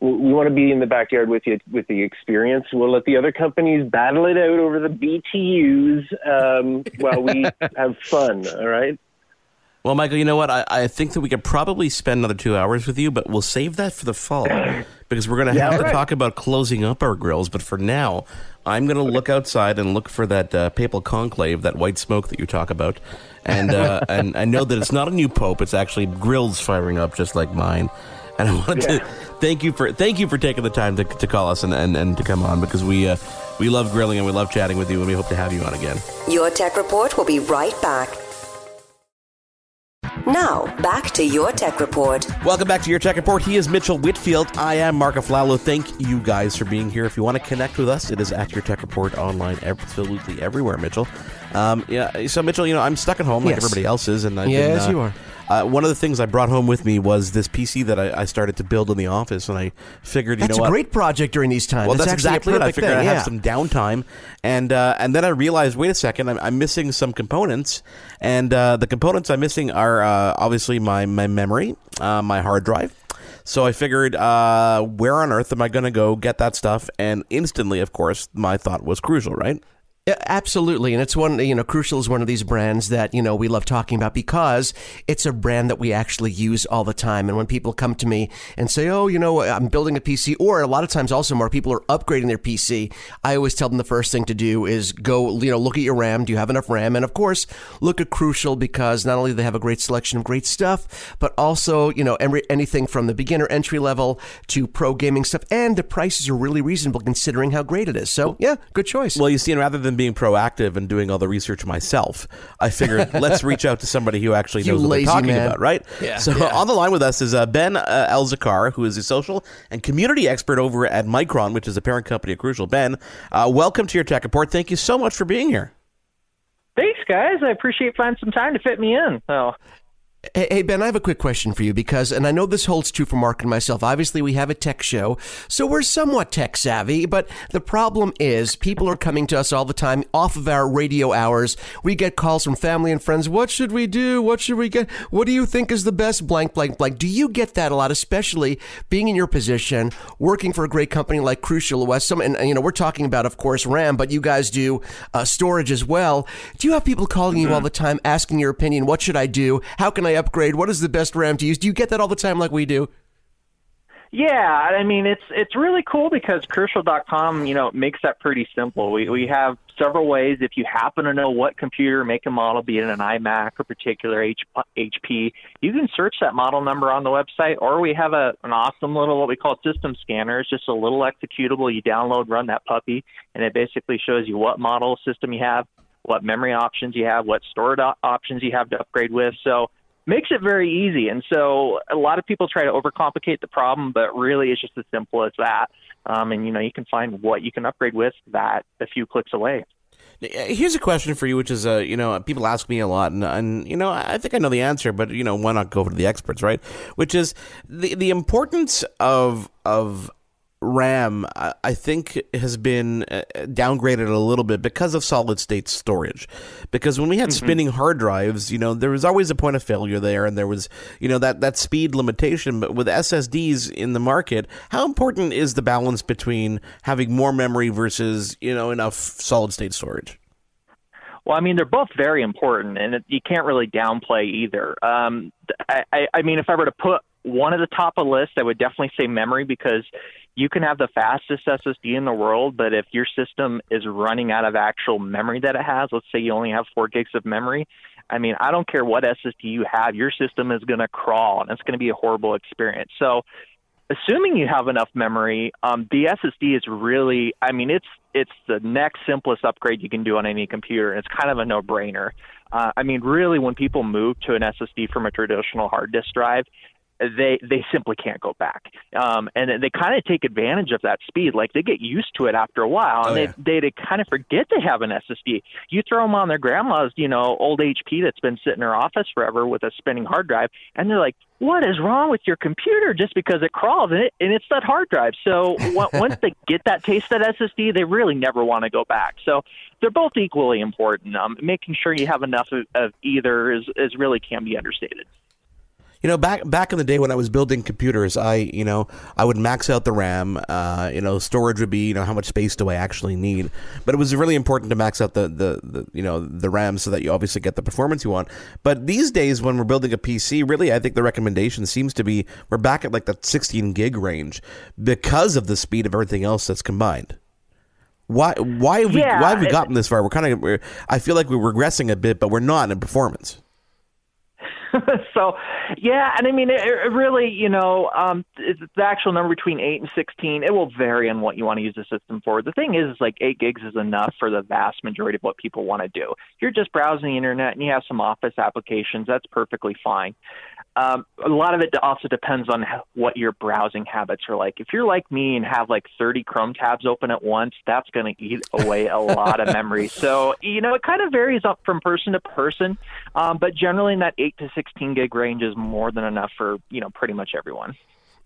we want to be in the backyard with you with the experience. We'll let the other companies battle it out over the BTUs um, [laughs] while we have fun. All right. Well, Michael, you know what? I, I think that we could probably spend another two hours with you, but we'll save that for the fall [coughs] because we're going to Yeah, have to right. talk about closing up our grills. But for now, I'm going to look outside and look for that uh, papal conclave, that white smoke that you talk about, and [laughs] uh, and I know that it's not a new pope; it's actually grills firing up, just like mine. And I wanted to thank you for thank you for taking the time to, to call us and, and, and to come on because we uh, we love grilling and we love chatting with you and we hope to have you on again. Your Tech Report will be right back. Now, back to your Tech Report. Welcome back to your Tech Report. He is Mitchell Whitfield. I am Mark Aflalo. Thank you guys for being here. If you want to connect with us, it is at your Tech Report online, absolutely everywhere, Mitchell. Um, yeah, so Mitchell, you know, I'm stuck at home like Yes. everybody else is, and I've Yes, been, uh, you are. Uh, one of the things I brought home with me was this PC that I, I started to build in the office, and I figured, you That's know a what? great project during these times. Well, that's, actually exactly a it. I perfect figured thing. Yeah. have some downtime, and uh, and then I realized, wait a second, I'm, I'm missing some components, and uh, the components I'm missing are uh, obviously my my memory, uh, my hard drive. So I figured, uh, where on earth am I going to go get that stuff? And instantly, of course, my thought was Crucial, right? Absolutely, and it's one you know, Crucial is one of these brands that you know we love talking about because it's a brand that we actually use all the time. And when people come to me and say, "Oh, you know, I'm building a PC," or a lot of times also more people are upgrading their PC, I always tell them the first thing to do is go, you know, look at your RAM. Do you have enough RAM? And of course, look at Crucial because not only do they have a great selection of great stuff, but also you know anything from the beginner entry level to pro gaming stuff, and the prices are really reasonable considering how great it is. So yeah, good choice. Well, you see, and rather than being proactive and doing all the research myself, I figured [laughs] let's reach out to somebody who actually knows what they're talking man. about, right? Yeah. So Yeah. on the line with us is uh, Ben uh, Elzakar, who is a social and community expert over at Micron, which is a parent company of Crucial. Ben, uh, welcome to your tech report. Thank you so much for being here. Thanks, guys. I appreciate finding some time to fit me in. So, Hey, Ben, I have a quick question for you because, and I know this holds true for Mark and myself. Obviously, we have a tech show, so we're somewhat tech savvy, but the problem is people are coming to us all the time off of our radio hours. We get calls from family and friends. What should we do? What should we get? What do you think is the best blank, blank, blank? Do you get that a lot, especially being in your position, working for a great company like Crucial OS? Some, and, you know, we're talking about, of course, RAM, but you guys do uh, storage as well. Do you have people calling you all the time asking your opinion? What should I do? How can I upgrade? What is the best RAM to use? Do you get that all the time like we do? yeah, I mean, it's it's really cool because Crucial.com, you know, makes that pretty simple. We we have several ways. If you happen to know what computer, make and model, be it an iMac or particular H, HP, you can search that model number on the website. Or we have a an awesome little what we call system scanner. It's just a little executable. You download, run that puppy, and it basically shows you what model system you have, what memory options you have, what storage options you have to upgrade with. So makes it very easy. And so a lot of people try to overcomplicate the problem, but really it's just as simple as that. Um, and you know, you can find what you can upgrade with that a few clicks away. Here's a question for you, which is, uh, you know, people ask me a lot, and, and you know, I think I know the answer, but you know, why not go over to the experts, right? Which is the the importance of of RAM, I think, has been uh, downgraded a little bit because of solid state storage. Because when we had mm-hmm. spinning hard drives, you know, there was always a point of failure there, and there was, you know, that, that speed limitation. But with SSDs in the market, how important is the balance between having more memory versus, you know, enough solid state storage? Well, I mean, they're both very important, and it, you can't really downplay either. Um, I, I mean, if I were to put one at the top of the list, I would definitely say memory because you can have the fastest SSD in the world, but if your system is running out of actual memory that it has, let's say you only have four gigs of memory, I mean, I don't care what SSD you have, your system is going to crawl and it's going to be a horrible experience. So, assuming you have enough memory, um, the SSD is really, I mean, it's it's the next simplest upgrade you can do on any computer, and it's kind of a no-brainer. Uh, I mean, really, when people move to an SSD from a traditional hard disk drive, they they simply can't go back. Um, and they kind of take advantage of that speed. Like they get used to it after a while, and oh, yeah. they, they they kind of forget they have an SSD. You throw them on their grandma's, you know, old HP that's been sitting in her office forever with a spinning hard drive, and they're like, "What is wrong with your computer?" Just because it crawls and it and it's that hard drive. So [laughs] once they get that taste of SSD, they really never want to go back. So they're both equally important. Um, making sure you have enough of, of either is is really can be understated. You know, back back in the day when I was building computers, I you know I would max out the RAM. Uh, you know, storage would be you know how much space do I actually need? But it was really important to max out the, the, the you know the RAM so that you obviously get the performance you want. But these days, when we're building a PC, really, I think the recommendation seems to be we're back at like the 16 gig range because of the speed of everything else that's combined. Why why have we yeah, why have we gotten this far? We're kind of we're, I feel like we're regressing a bit, but we're not in performance. [laughs] so, yeah, and I mean, it, it really, you know, um, the actual number between eight and sixteen, it will vary on what you want to use the system for. The thing is, is like eight gigs is enough for the vast majority of what people want to do. You're just browsing the internet and you have some office applications. That's perfectly fine. Um, a lot of it also depends on what your browsing habits are like. If you're like me and have like 30 Chrome tabs open at once, that's going to eat away a lot of [laughs] memory. So, you know, it kind of varies up from person to person, um, but generally in that 8 to 16 gig range is more than enough for, you know, pretty much everyone.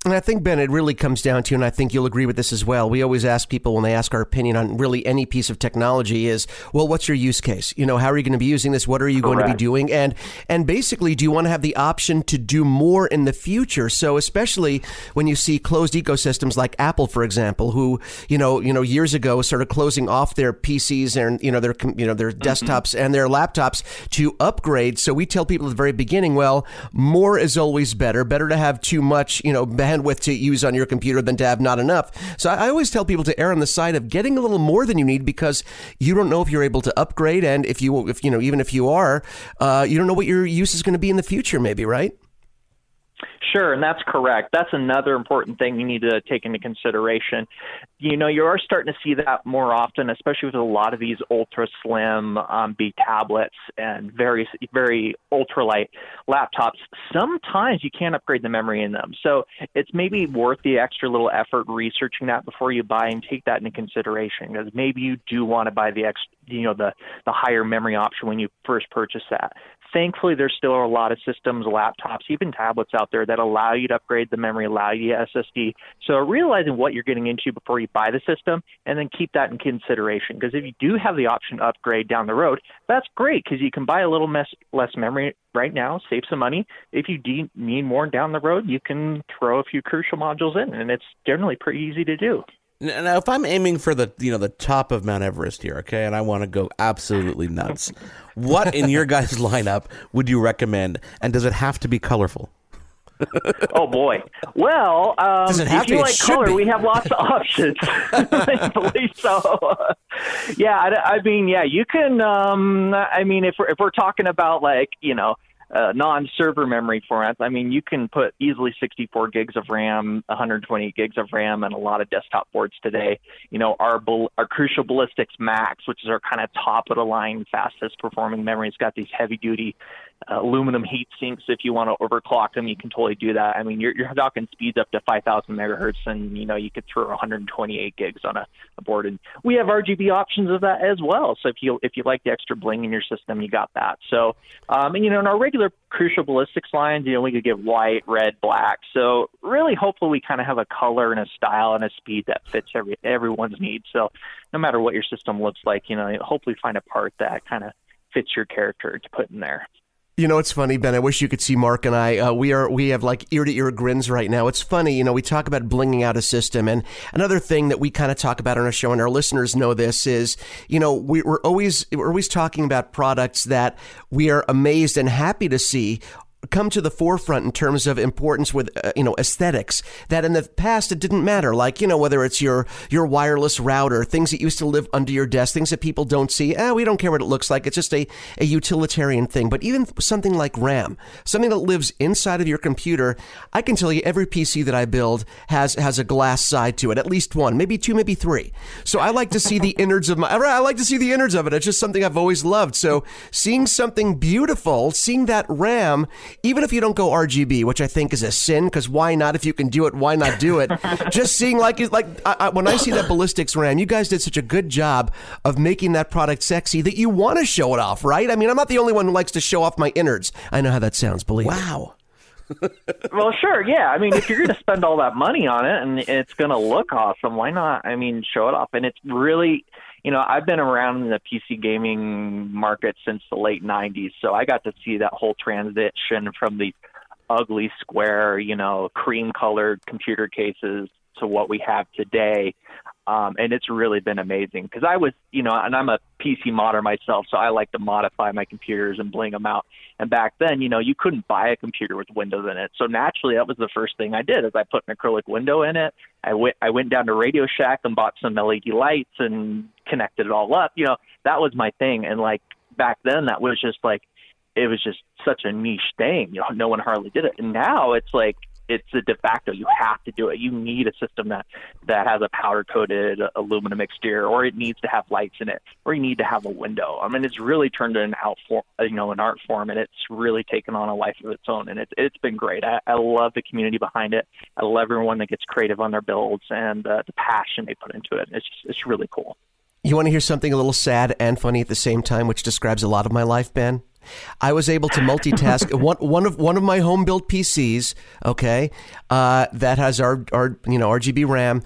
And I think, Ben, it really comes down to, and I think you'll agree with this as well. We always ask people when they ask our opinion on really any piece of technology is, well, what's your use case? You know, how are you going to be using this? What are you Correct. going to be doing? And and basically, do you want to have the option to do more in the future? So, especially when you see closed ecosystems like Apple, for example, who you know, you know, years ago started closing off their PCs and you know their you know their mm-hmm. desktops and their laptops to upgrade. So we tell people at the very beginning, well, more is always better. Better to have too much, you know bandwidth to use on your computer than to have not enough. So I always tell people to err on the side of getting a little more than you need because you don't know if you're able to upgrade, and if you, if you know, even if you are, uh, you don't know what your use is going to be in the future. Maybe right. Sure, and that's correct. That's another important thing you need to take into consideration. You know, you are starting to see that more often, especially with a lot of these ultra slim um, B tablets and very, very ultralight laptops. Sometimes you can't upgrade the memory in them, so it's maybe worth the extra little effort researching that before you buy and take that into consideration because maybe you do want to buy the ex, you know, the the higher memory option when you first purchase that thankfully, there's still a lot of systems, laptops, even tablets out there that allow you to upgrade the memory, allow you SSD. So realizing what you're getting into before you buy the system, and then keep that in consideration. Because if you do have the option to upgrade down the road, that's great because you can buy a little mess, less memory right now, save some money. If you de- need more down the road, you can throw a few crucial modules in, and it's generally pretty easy to do. Now, if I'm aiming for the you know the top of Mount Everest here, okay, and I want to go absolutely nuts, what in your guys' [laughs] lineup would you recommend? And does it have to be colorful? oh boy. Well, um, if you like color, be. we have lots of [laughs] options. [laughs] I believe so. yeah, I, I, mean, yeah, you can. Um, I mean, if we're if we're talking about like you know uh, non-server memory formats, I mean, you can put easily 64 gigs of RAM, 128 gigs of RAM, and a lot of desktop boards today. You know, our our Crucial Ballistix Max, which is our kind of top of the line, fastest performing memory, it's got these heavy-duty uh, aluminum heat sinks. If you want to overclock them, you can totally do that. I mean, you're, you're talking speeds up to 5,000 megahertz, and you know you could throw 128 gigs on a, a board. And we have RGB options of that as well. So if you if you like the extra bling in your system, you got that. So um, and you know in our regular Crucial Ballistix lines, you know we could get white, red, black. So really, hopefully, we kind of have a color and a style and a speed that fits every everyone's needs. So no matter what your system looks like, you know, hopefully find a part that kind of fits your character to put in there. You know, it's funny, Ben. I wish you could see Mark and I. Uh, we are we have like ear to ear grins right now. It's funny, you know. We talk about blinging out a system, and another thing that we kind of talk about on our show, and our listeners know this is, you know, we, we're always we're always talking about products that we are amazed and happy to see come to the forefront in terms of importance with uh, you know aesthetics that in the past it didn't matter. Like you know whether it's your your wireless router things that used to live under your desk things that people don't see. Eh, we don't care what it looks like. It's just a, a utilitarian thing. But even something like RAM something that lives inside of your computer I can tell you every PC that I build has has a glass side to it at least one maybe two maybe three. So I like to see the innards of my I like to see the innards of it. It's just something I've always loved. So seeing something beautiful seeing that RAM even if you don't go RGB, which I think is a sin, because why not? If you can do it, why not do it? [laughs] Just seeing like like I, I, when I see that Ballistix RAM, you guys did such a good job of making that product sexy that you want to show it off, right? I mean, I'm not the only one who likes to show off my innards. I know how that sounds. Believe wow. [laughs] well, sure, yeah. I mean, if you're going to spend all that money on it and it's going to look awesome, why not? I mean, show it off. And it's really, you know, I've been around in the PC gaming market since the late 90s, so I got to see that whole transition from the ugly square, you know, cream colored computer cases to what we have today. Um, and it's really been amazing because I was, you know, and I'm a PC modder myself, so I like to modify my computers and bling them out. And back then, you know, you couldn't buy a computer with Windows in it, so naturally, that was the first thing I did is I put an acrylic window in it. I went, I went down to Radio Shack and bought some LED lights and connected it all up. You know, that was my thing. And like back then, that was just like, it was just such a niche thing. You know, no one hardly did it. And now it's like it's a de facto. You have to do it. You need a system that that has a powder coated aluminum exterior, or it needs to have lights in it, or you need to have a window. I mean, it's really turned into an out form, you know, an art form, and it's really taken on a life of its own. And it's it's been great. I, I love the community behind it. I love everyone that gets creative on their builds and uh, the passion they put into it. It's just, it's really cool. You want to hear something a little sad and funny at the same time, which describes a lot of my life, Ben? I was able to multitask [laughs] one one of one of my home built PCs. Okay, uh, that has our our you know RGB RAM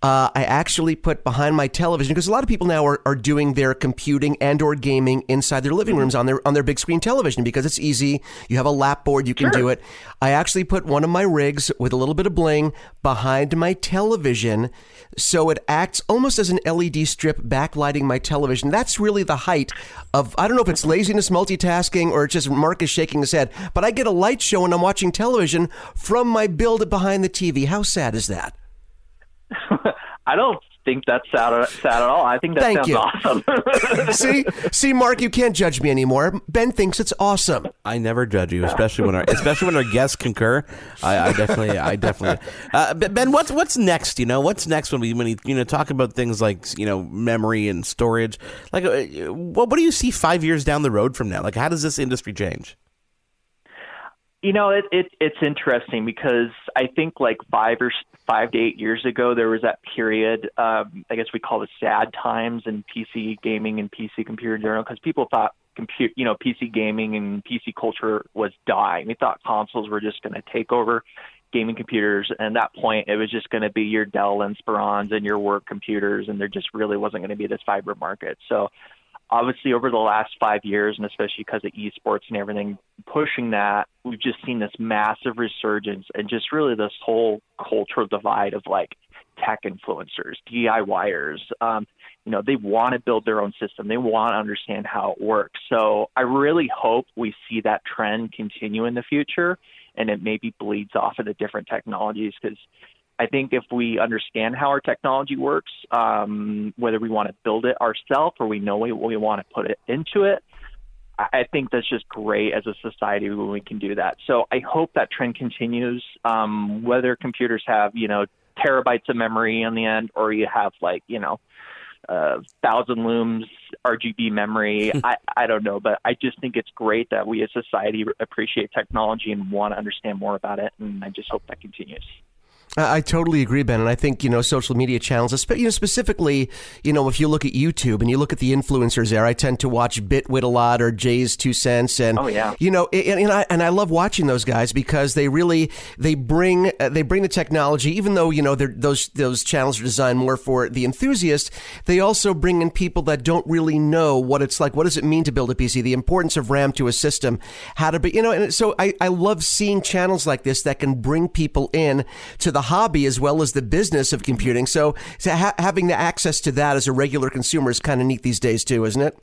uh, I actually put behind my television because a lot of people now are, are doing their computing and or gaming inside their living rooms on their on their big screen television because it's easy. You have a lap board, you can sure. do it. I actually put one of my rigs with a little bit of bling behind my television so it acts almost as an LED strip backlighting my television. That's really the height of I don't know if it's laziness multitasking or it's just Mark is shaking his head, but I get a light show when I'm watching television from my build behind the TV. How sad is that? I don't think that's sad, sad at all. I think that Thank sounds you. awesome. [laughs] see, see, Mark, you can't judge me anymore. Ben thinks it's awesome. I never judge you, especially when our especially when our guests concur. I, I definitely, I definitely. Uh, ben, what's what's next? You know, what's next when we when we you know talk about things like you know memory and storage? Like, uh, what what do you see five years down the road from now? Like, how does this industry change? You know, it, it it's interesting because I think like five or five to eight years ago, there was that period. Um, I guess we call it sad times in PC gaming and PC computer in general, because people thought compute, you know, PC gaming and PC culture was dying. We thought consoles were just going to take over gaming computers. And at that point, it was just going to be your Dell Inspirons and your work computers, and there just really wasn't going to be this vibrant market. So obviously over the last five years, and especially because of esports and everything pushing that, we've just seen this massive resurgence and just really this whole cultural divide of like tech influencers, DIYers. Um, you know, they want to build their own system. They want to understand how it works. So I really hope we see that trend continue in the future and it maybe bleeds off into different technologies because I think if we understand how our technology works, um, whether we want to build it ourselves or we know we, we want to put it into it, I think that's just great as a society when we can do that. So I hope that trend continues. Um, whether computers have, you know, terabytes of memory on the end or you have like, you know, a thousand looms RGB memory. [laughs] I, I don't know, but I just think it's great that we as a society appreciate technology and want to understand more about it. And I just hope that continues. I totally agree, Ben, and I think you know social media channels, you know specifically, you know if you look at YouTube and you look at the influencers there, I tend to watch Bitwit a lot or Jay's Two Cents, and oh yeah, you know, and, and I and I love watching those guys because they really they bring uh, they bring the technology, even though you know those those channels are designed more for the enthusiast, they also bring in people that don't really know what it's like. What does it mean to build a PC? The importance of RAM to a system, how to be, you know, and so I I love seeing channels like this that can bring people in to the hobby as well as the business of computing. So, so ha- having the access to that as a regular consumer is kind of neat these days too, isn't it?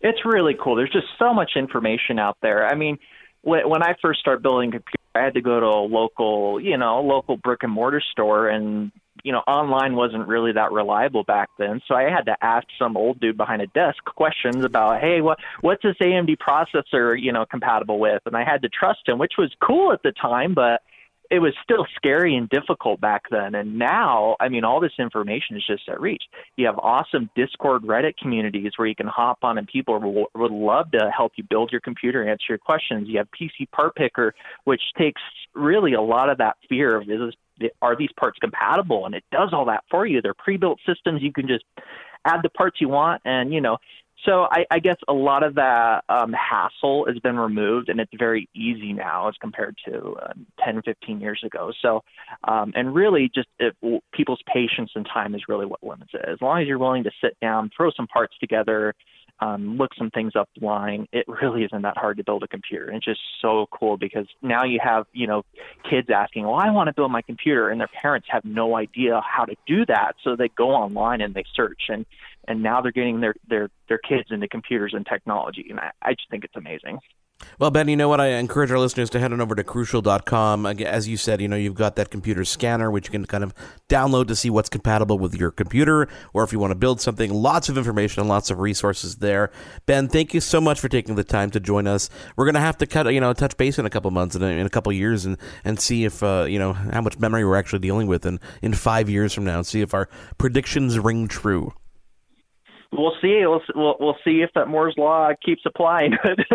It's really cool. There's just so much information out there. I mean, when I first started building computers, I had to go to a local, you know, local brick and mortar store and you know, online wasn't really that reliable back then. So I had to ask some old dude behind a desk questions about, hey, what what's this AMD processor, you know, compatible with? And I had to trust him, which was cool at the time, but it was still scary and difficult back then. And now, I mean, all this information is just at reach. You have awesome Discord, Reddit communities where you can hop on and people will, would love to help you build your computer, answer your questions. You have PC Part Picker, which takes really a lot of that fear of is this, are these parts compatible? And it does all that for you. They're pre-built systems. You can just add the parts you want and you know so I, I guess a lot of that um, hassle has been removed, and it's very easy now as compared to uh, 10, 15 years ago. So, um, and really, just it, people's patience and time is really what limits it. As long as you're willing to sit down, throw some parts together, um, look some things up line, it really isn't that hard to build a computer. And it's just so cool because now you have, you know, kids asking, well, I want to build my computer, and their parents have no idea how to do that. So they go online and they search. And and now they're getting their their their kids into computers and technology, and I, I just think it's amazing. Well, Ben, you know what? I encourage our listeners to head on over to crucial.com. As you said, you know, you've got that computer scanner, which you can kind of download to see what's compatible with your computer, or if you want to build something, lots of information and lots of resources there. Ben, thank you so much for taking the time to join us. We're going to have to cut, you know, touch base in a couple months, and in a couple years, and, and see if, uh, you know, how much memory we're actually dealing with in, in five years from now, and see if our predictions ring true we'll see. We'll, we'll, we'll see if that Moore's law keeps applying.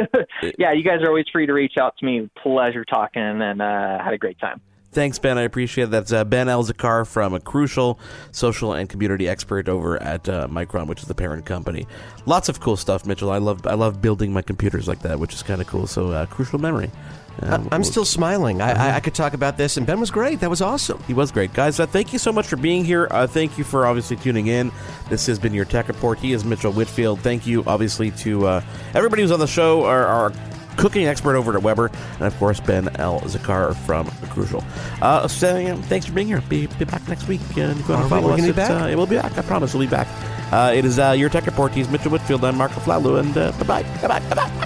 [laughs] yeah, you guys are always free to reach out to me. Pleasure talking, and uh, had a great time. Thanks, Ben. I appreciate that. That's uh, Ben Elzikar from a Crucial social and community expert over at uh, Micron, which is the parent company. Lots of cool stuff, Mitchell. I love I love building my computers like that, which is kind of cool. So, uh, Crucial Memory. Um, I'm still smiling. I, I, I, could talk about this, and Ben was great. That was awesome. He was great, guys. Uh, thank you so much for being here. Uh, thank you for obviously tuning in. This has been your Tech Report. He is Mitchell Whitfield. Thank you, obviously, to uh, everybody who's on the show. Our, our, cooking expert over at Weber, and of course Ben Elzikar from Crucial. Uh, so, thanks for being here. Be, be back next week. Uh, if you want to follow us, be back? Uh, it will be back. I promise we'll be back. Uh, it is uh, your Tech Report. He's Mitchell Whitfield. I'm Mark Aflalo, and uh, bye bye. Bye bye. Bye bye.